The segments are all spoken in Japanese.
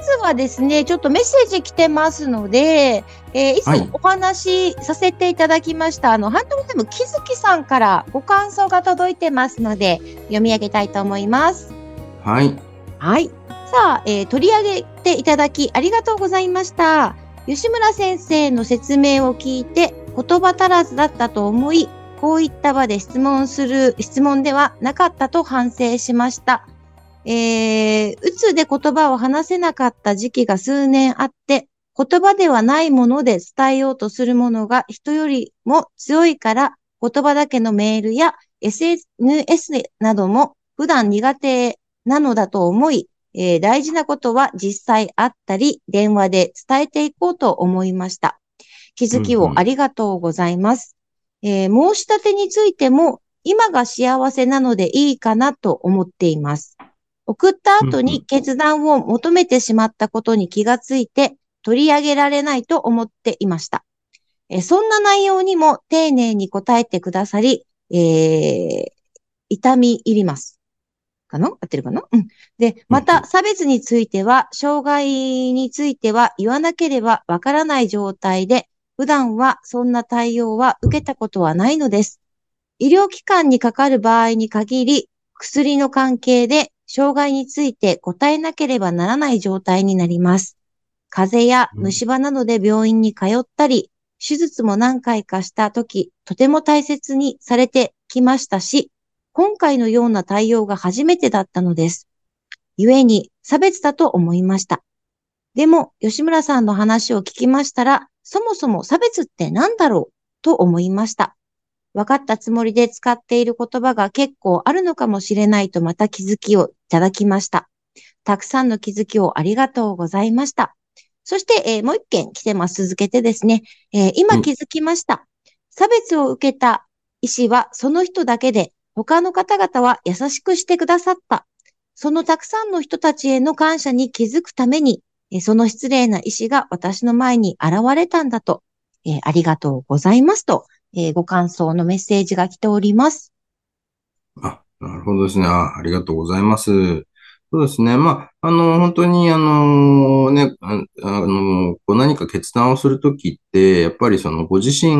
ずはですね、ちょっとメッセージ来てますので、えーいつはいもお話しさせていただきました、あの、ハンドルネーム、きずきさんからご感想が届いてますので、読み上げたいと思います。はい。はい。さあ、えー取り上げていただきありがとうございました。吉村先生の説明を聞いて、言葉足らずだったと思い、こういった場で質問する、質問ではなかったと反省しました。えー、うつで言葉を話せなかった時期が数年あって、言葉ではないもので伝えようとするものが人よりも強いから、言葉だけのメールや SNS なども普段苦手なのだと思い、えー大事なことは実際あったり、電話で伝えていこうと思いました。気づきをありがとうございます。えー申し立てについても、今が幸せなのでいいかなと思っています。送った後に決断を求めてしまったことに気がついて、取り上げられないと思っていました。えーそんな内容にも丁寧に答えてくださり、えー痛み入ります。かな？合ってるかな？うん。で、まうんた、差別については、障害については言わなければわからない状態で、普段はそんな対応は受けたことはないのです。医療機関にかかる場合に限り、薬の関係で障害について答えなければならない状態になります。風邪や虫歯などで病院に通ったり、手術も何回かしたとき、とても大切にされてきましたし、今回のような対応が初めてだったのです。故に差別だと思いました。でも、吉村さんの話を聞きましたら、そもそも差別って何だろう？と思いました。分かったつもりで使っている言葉が結構あるのかもしれないとまた気づきをいただきました。たくさんの気づきをありがとうございました。そして、えーもう一件来てます。続けてですね、えー今うん気づきました。差別を受けた医師はその人だけで、他の方々は優しくしてくださった。そのたくさんの人たちへの感謝に気づくために、えーその失礼な医師が私の前に現れたんだと、えーありがとうございますと、えーご感想のメッセージが来ております。あ、なるほどですね。あありがとうございます。そうですね。まあ、あの、本当に、あの、ね、あの、こう何か決断をするときって、やっぱりそのご自身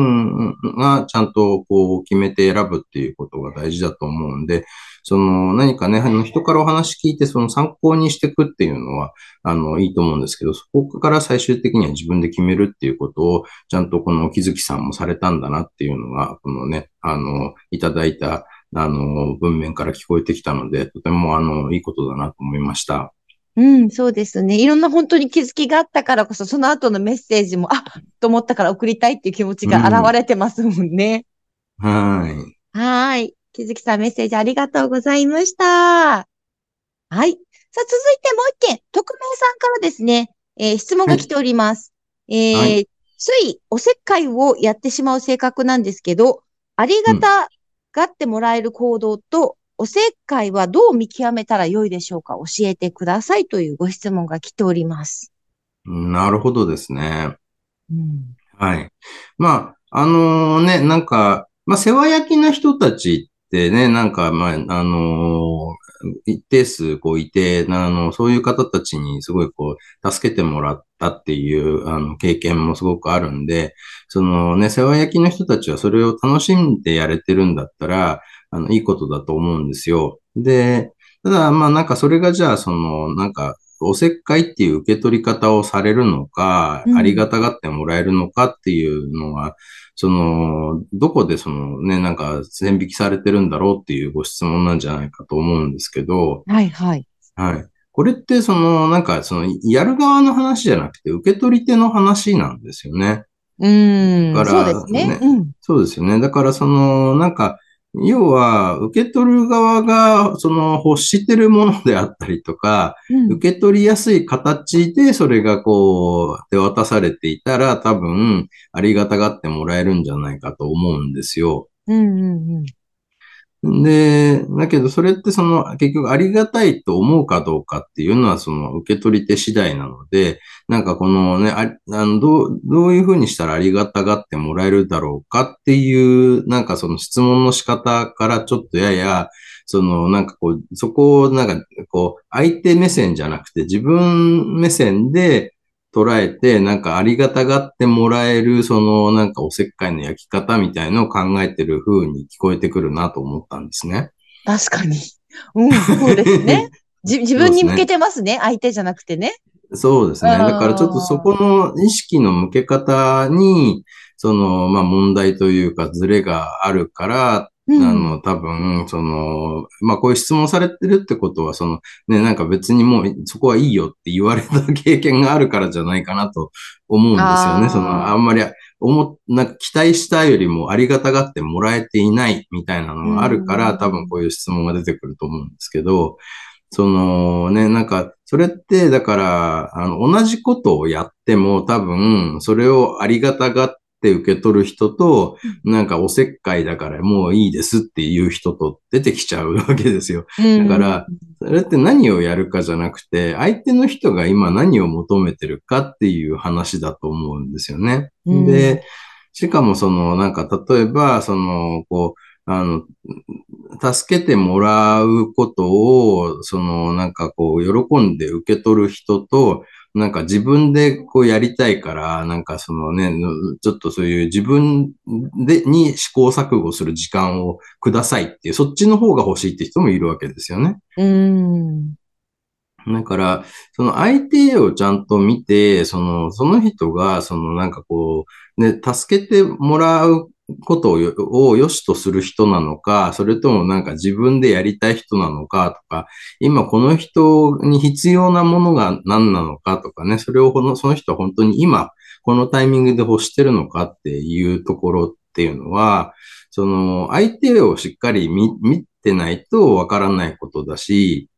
がちゃんとこう決めて選ぶっていうことが大事だと思うんで、その何かね、あの人からお話聞いてその参考にしていくっていうのは、あの、いいと思うんですけど、そこから最終的には自分で決めるっていうことを、ちゃんとこの木月さんもされたんだなっていうのが、このね、あの、いただいた、あの、文面から聞こえてきたので、とても、あの、いいことだなと思いました。うん、そうですね。いろんな本当に気づきがあったからこそ、その後のメッセージも、あと思ったから送りたいっていう気持ちが現れてますもんね。はい。はーい。気づきさんメッセージありがとうございました。はい。さあ、続いてもう一件、匿名さんからですね、えー質問が来ております。えーはいついおせっかいをやってしまう性格なんですけど、ありがたがってもらえる行動と、おせっかいはどう見極めたらよいでしょうか教えてくださいというご質問が来ております。なるほどですね。うん。はい。まあ、あのね、なんか、まあ、世話焼きな人たちってね、なんか、まあ、あの一定数こういて、あの、そういう方たちにすごいこう、助けてもらったっていう、あの、経験もすごくあるんで、そのね、世話焼きの人たちはそれを楽しんでやれてるんだったら、あの、いいことだと思うんですよ。で、ただ、まあなんかそれがじゃあ、その、なんか、おせっかいっていう受け取り方をされるのか、うんありがたがってもらえるのかっていうのは、その、どこでそのね、なんか線引きされてるんだろうっていうご質問なんじゃないかと思うんですけど、はいはい。はい。これってその、なんかその、やる側の話じゃなくて、受け取り手の話なんですよね。うーん。だからそうですね。ねうん。そうですよね。だからその、なんか、要は、受け取る側が、その欲してるものであったりとか、うん。受け取りやすい形でそれがこう、手渡されていたら多分、ありがたがってもらえるんじゃないかと思うんですよ。うんうんうん。で、だけどそれってその結局ありがたいと思うかどうかっていうのはその受け取り手次第なので、なんかこのね、あのどう、どういうふうにしたらありがたがってもらえるだろうかっていう、なんかその質問の仕方からちょっとやや、そのなんかこう、そこをなんかこう、相手目線じゃなくて自分目線で捉えて、なんかありがたがってもらえる、そのなんかおせっかいの焼き方みたいのを考えてる風に聞こえてくるなと思ったんですね。確かに。うん、そうですね。じ自分に向けてますね。相手じゃなくてね。そうですね。だからちょっとそこの意識の向け方に、その、まあ問題というかズレがあるから、うん。あの、多分、その、まあこういう質問されてるってことは、その、ね、なんか別にもうそこはいいよって言われた経験があるからじゃないかなと思うんですよね。その、あんまり、思、なんか期待したよりもありがたがってもらえていないみたいなのがあるから、うん。多分こういう質問が出てくると思うんですけど、そのね、なんか、それって、だから、あの、同じことをやっても多分、それをありがたがって受け取る人と、なんかおせっかいだからもういいですっていう人と出てきちゃうわけですよ。うんだから、それって何をやるかじゃなくて、相手の人が今何を求めてるかっていう話だと思うんですよね。うんで、しかもその、なんか例えば、その、こう、あの、助けてもらうことを、その、なんかこう、喜んで受け取る人と、なんか自分でこうやりたいから、なんかそのね、ちょっとそういう自分で、に試行錯誤する時間をくださいっていう、そっちの方が欲しいって人もいるわけですよね。うん。だから、その相手をちゃんと見て、その、その人が、そのなんかこう、ね、助けてもらうことをよを良しとする人なのか、それともなんか自分でやりたい人なのかとか、今この人に必要なものが何なのかとかね、それをこの、その人は本当に今、このタイミングで欲してるのかっていうところっていうのは、その、相手をしっかり見、見てないとわからないことだし、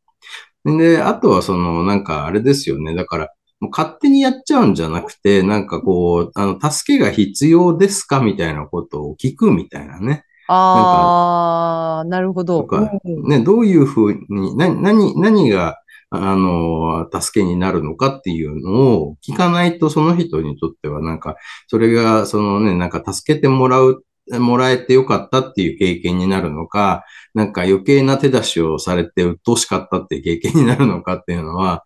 で、あとはその、なんかあれですよね。だから、もう勝手にやっちゃうんじゃなくて、なんかこう、あの、助けが必要ですかみたいなことを聞くみたいなね。ああ、なるほど。ね、どういうふうに、な、何、何が、あの、助けになるのかっていうのを聞かないと、その人にとってはなんか、それが、そのね、なんか助けてもらう、もらえてよかったっていう経験になるのか、なんか余計な手出しをされて鬱陶しかったっていう経験になるのかっていうのは、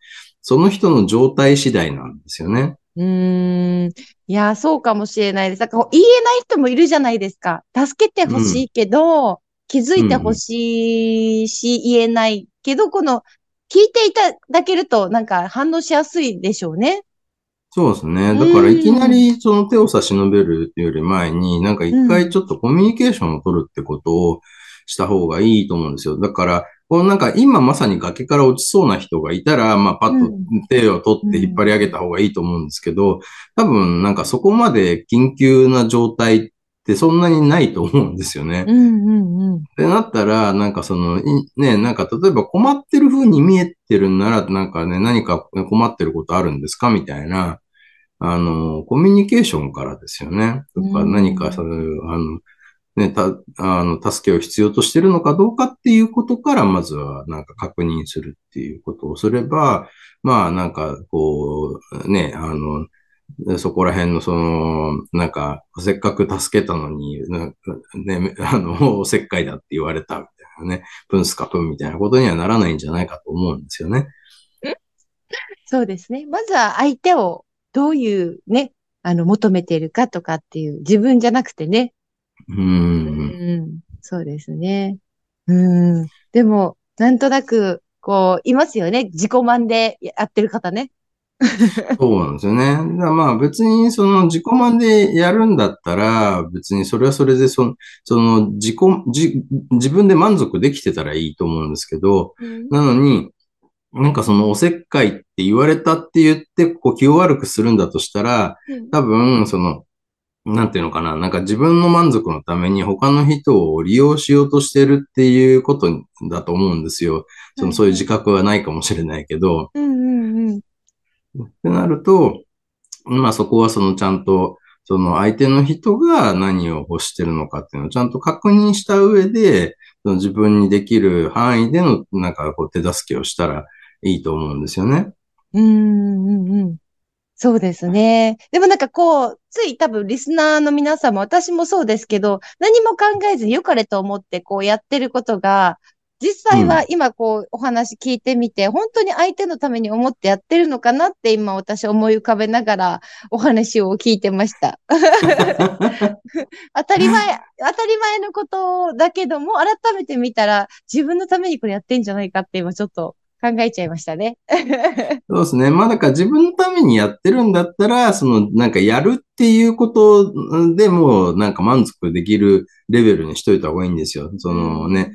その人の状態次第なんですよね。うーん。いや、そうかもしれないです。だから言えない人もいるじゃないですか。助けてほしいけど、気づいてほしいし、言えないけど、この、聞いていただけると、なんか反応しやすいでしょうね。そうですね。だからいきなりその手を差し伸べるっていうより前に、なんか一回ちょっとコミュニケーションを取るってことをした方がいいと思うんですよ。だから、こうなんか今まさに崖から落ちそうな人がいたら、まあパッと手を取って引っ張り上げた方がいいと思うんですけど、多分なんかそこまで緊急な状態ってそんなにないと思うんですよね。うんうんうん。ってなったら、なんかその、いね、なんか例えば困ってる風に見えてるんなら、なんかね、何か困ってることあるんですかみたいな、あの、コミュニケーションからですよね。とか、うん何かそういう、あの、ね、た、あの、助けを必要としてるのかどうかっていうことから、まずは、なんか確認するっていうことをすれば、まあ、なんか、こう、ね、あの、そこら辺の、その、なんか、せっかく助けたのに、ね、あの、おせっかいだって言われたみたいなね、プンスカプンみたいなことにはならないんじゃないかと思うんですよね。そうですね。まずは相手をどういうね、あの、求めているかとかっていう、自分じゃなくてね。う。うんん、そうですね。うん。でも、なんとなく、こう、いますよね。自己満でやってる方ね。そうなんですよね。だからまあ別にその自己満でやるんだったら、別にそれはそれでその、その自己、自自分で満足できてたらいいと思うんですけど、なのに、なんかそのおせっかいって言われたって言って、こう気を悪くするんだとしたら、多分、その、なんていうのかな、なんか自分の満足のために他の人を利用しようとしてるっていうことだと思うんですよ。その、そういう自覚はないかもしれないけど。うんうんうん。ってなると、まあそこはそのちゃんと、その相手の人が何を欲してるのかっていうのをちゃんと確認した上で、その自分にできる範囲でのなんかこう手助けをしたらいいと思うんですよね。うんうんうん。そうですね。でもなんかこう、つい多分リスナーの皆さんも私もそうですけど、何も考えずに良かれと思ってこうやってることが、実際は今こうお話聞いてみて、本当に相手のために思ってやってるのかなって今私思い浮かべながらお話を聞いてました。当たり前、当たり前のことだけども、改めて見たら自分のためにこれやってんじゃないかって今ちょっと考えちゃいましたね。そうですね。まあだから自分のためにやってるんだったら、そのなんかやるっていうことでもなんか満足できるレベルにしといた方がいいんですよ。そのね、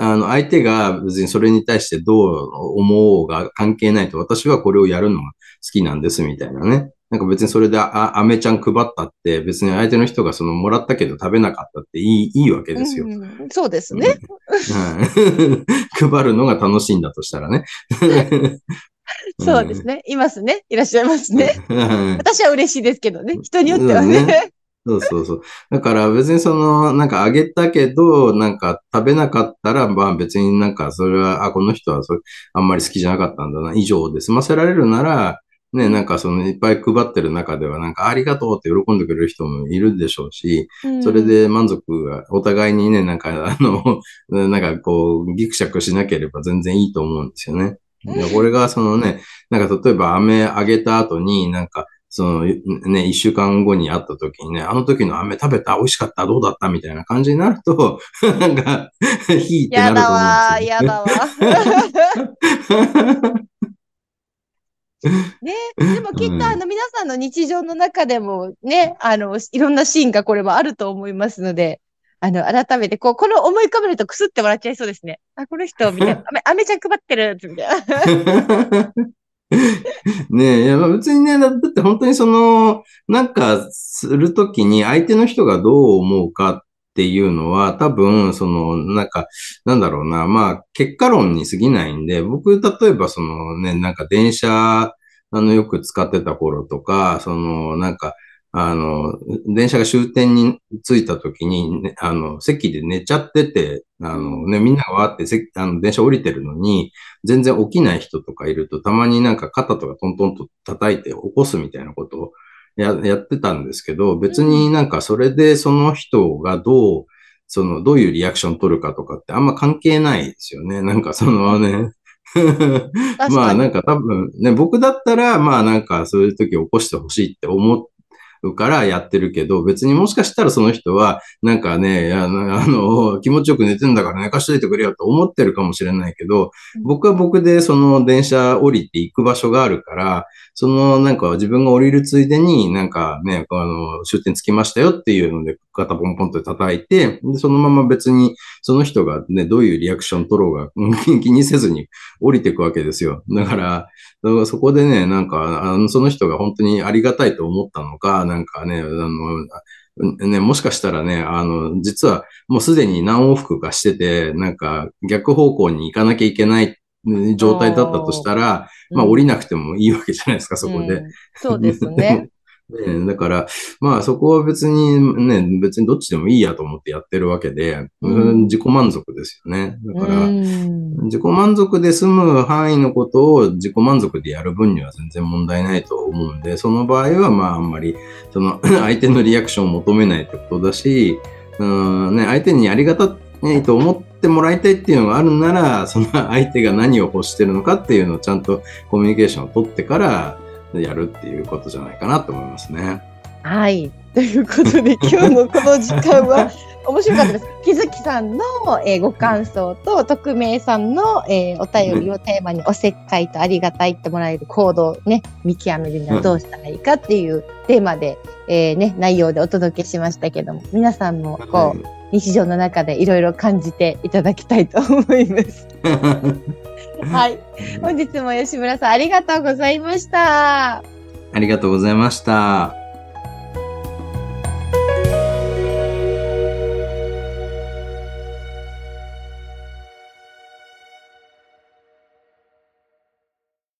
あの相手が別にそれに対してどう思おうが関係ないと私はこれをやるのが好きなんですみたいなね。なんか別にそれであ、アメちゃん配ったって別に相手の人がそのもらったけど食べなかったっていい、いいわけですよ。うんそうですね。うん 配るのが楽しいんだとしたらね。そうですね。いますね。いらっしゃいますね。うん私は嬉しいですけどね。人によってはね。そうねそうそうそう。だから別にその、なんかあげたけど、なんか食べなかったら、まあ別になんかそれは、あ、この人はそれあんまり好きじゃなかったんだな、以上で済ませられるなら、ね、なんかそのいっぱい配ってる中では、なんかありがとうって喜んでくれる人もいるでしょうし、うんそれで満足が、お互いにね、なんかあの、なんかこう、ギクシャクしなければ全然いいと思うんですよね。でこれがそのね、なんか例えば飴あげた後になんか、そのね、一週間後に会った時にね、あの時の飴食べた？美味しかった？どうだった？みたいな感じになると、なんか、ひいってなやると思だわー、うんですよ。やだわ。ね、でもきっうんとあの皆さんの日常の中でもね、あの、いろんなシーンがこれはあると思いますので、あの、改めて、こう、この思い浮かべるとくすって笑っちゃいそうですね。あ、この人、みたいな。あめ、ちゃん配ってる、みたいな。ねえ、いやまあ別にね、だだって本当にその、なんかするときに相手の人がどう思うかっていうのは多分、その、なんか、なんだろうな、まあ結果論に過ぎないんで、僕、例えばそのね、なんか電車、あの、よく使ってた頃とか、その、なんか、あの、電車が終点に着いた時に、ね、あの、席で寝ちゃってて、あのね、みんながわって席、あの、電車降りてるのに、全然起きない人とかいると、たまになんか肩とかトントンと叩いて起こすみたいなことをややってたんですけど、別になんかそれでその人がどう、その、どういうリアクション取るかとかってあんま関係ないですよね。なんかそのね。まあなんか多分ね、僕だったらまあなんかそういう時起こしてほしいって思うからやってるけど、別にもしかしたらその人は、なんかね、あの、あの気持ちよく寝てんだから寝かしといてくれよと思ってるかもしれないけど、僕は僕でその電車降りて行く場所があるから、そのなんか自分が降りるついでになんかね、あの、終点着きましたよっていうので、肩ポンポンと叩いて、で、そのまま別にその人がね、どういうリアクション取ろうがうん 気にせずに降りていくわけですよ。だから、だからそこでね、なんか、あの、その人が本当にありがたいと思ったのか、なんかね、あの、ね、もしかしたらね、あの、実はもうすでに何往復かしてて、なんか逆方向に行かなきゃいけないうん状態だったとしたら、まあ降りなくてもいいわけじゃないですか、そこで。うんそうですね。ね、だから、まあそこは別にね、別にどっちでもいいやと思ってやってるわけで、うん。うん自己満足ですよね。だから、うん。自己満足で済む範囲のことを自己満足でやる分には全然問題ないと思うんで、その場合はまああんまり、その 相手のリアクションを求めないってことだし、うんね、相手にありがたいと思ってもらいたいっていうのがあるなら、その相手が何を欲してるのかっていうのをちゃんとコミュニケーションを取ってからやるっていうことじゃないかなと思いますね。はい。ということで、今日のこの時間は面白かったです。木月さんの、えーご感想と、匿名さんの、えーお便りをテーマに、おせっかいとありがたいってもらえる行動をね、見極めるにはどうしたらいいかっていうテーマで、えーね、内容でお届けしましたけども、皆さんも、こう、日常の中でいろいろ感じていただきたいと思います。はい。本日も吉村さんありがとうございました。ありがとうございました。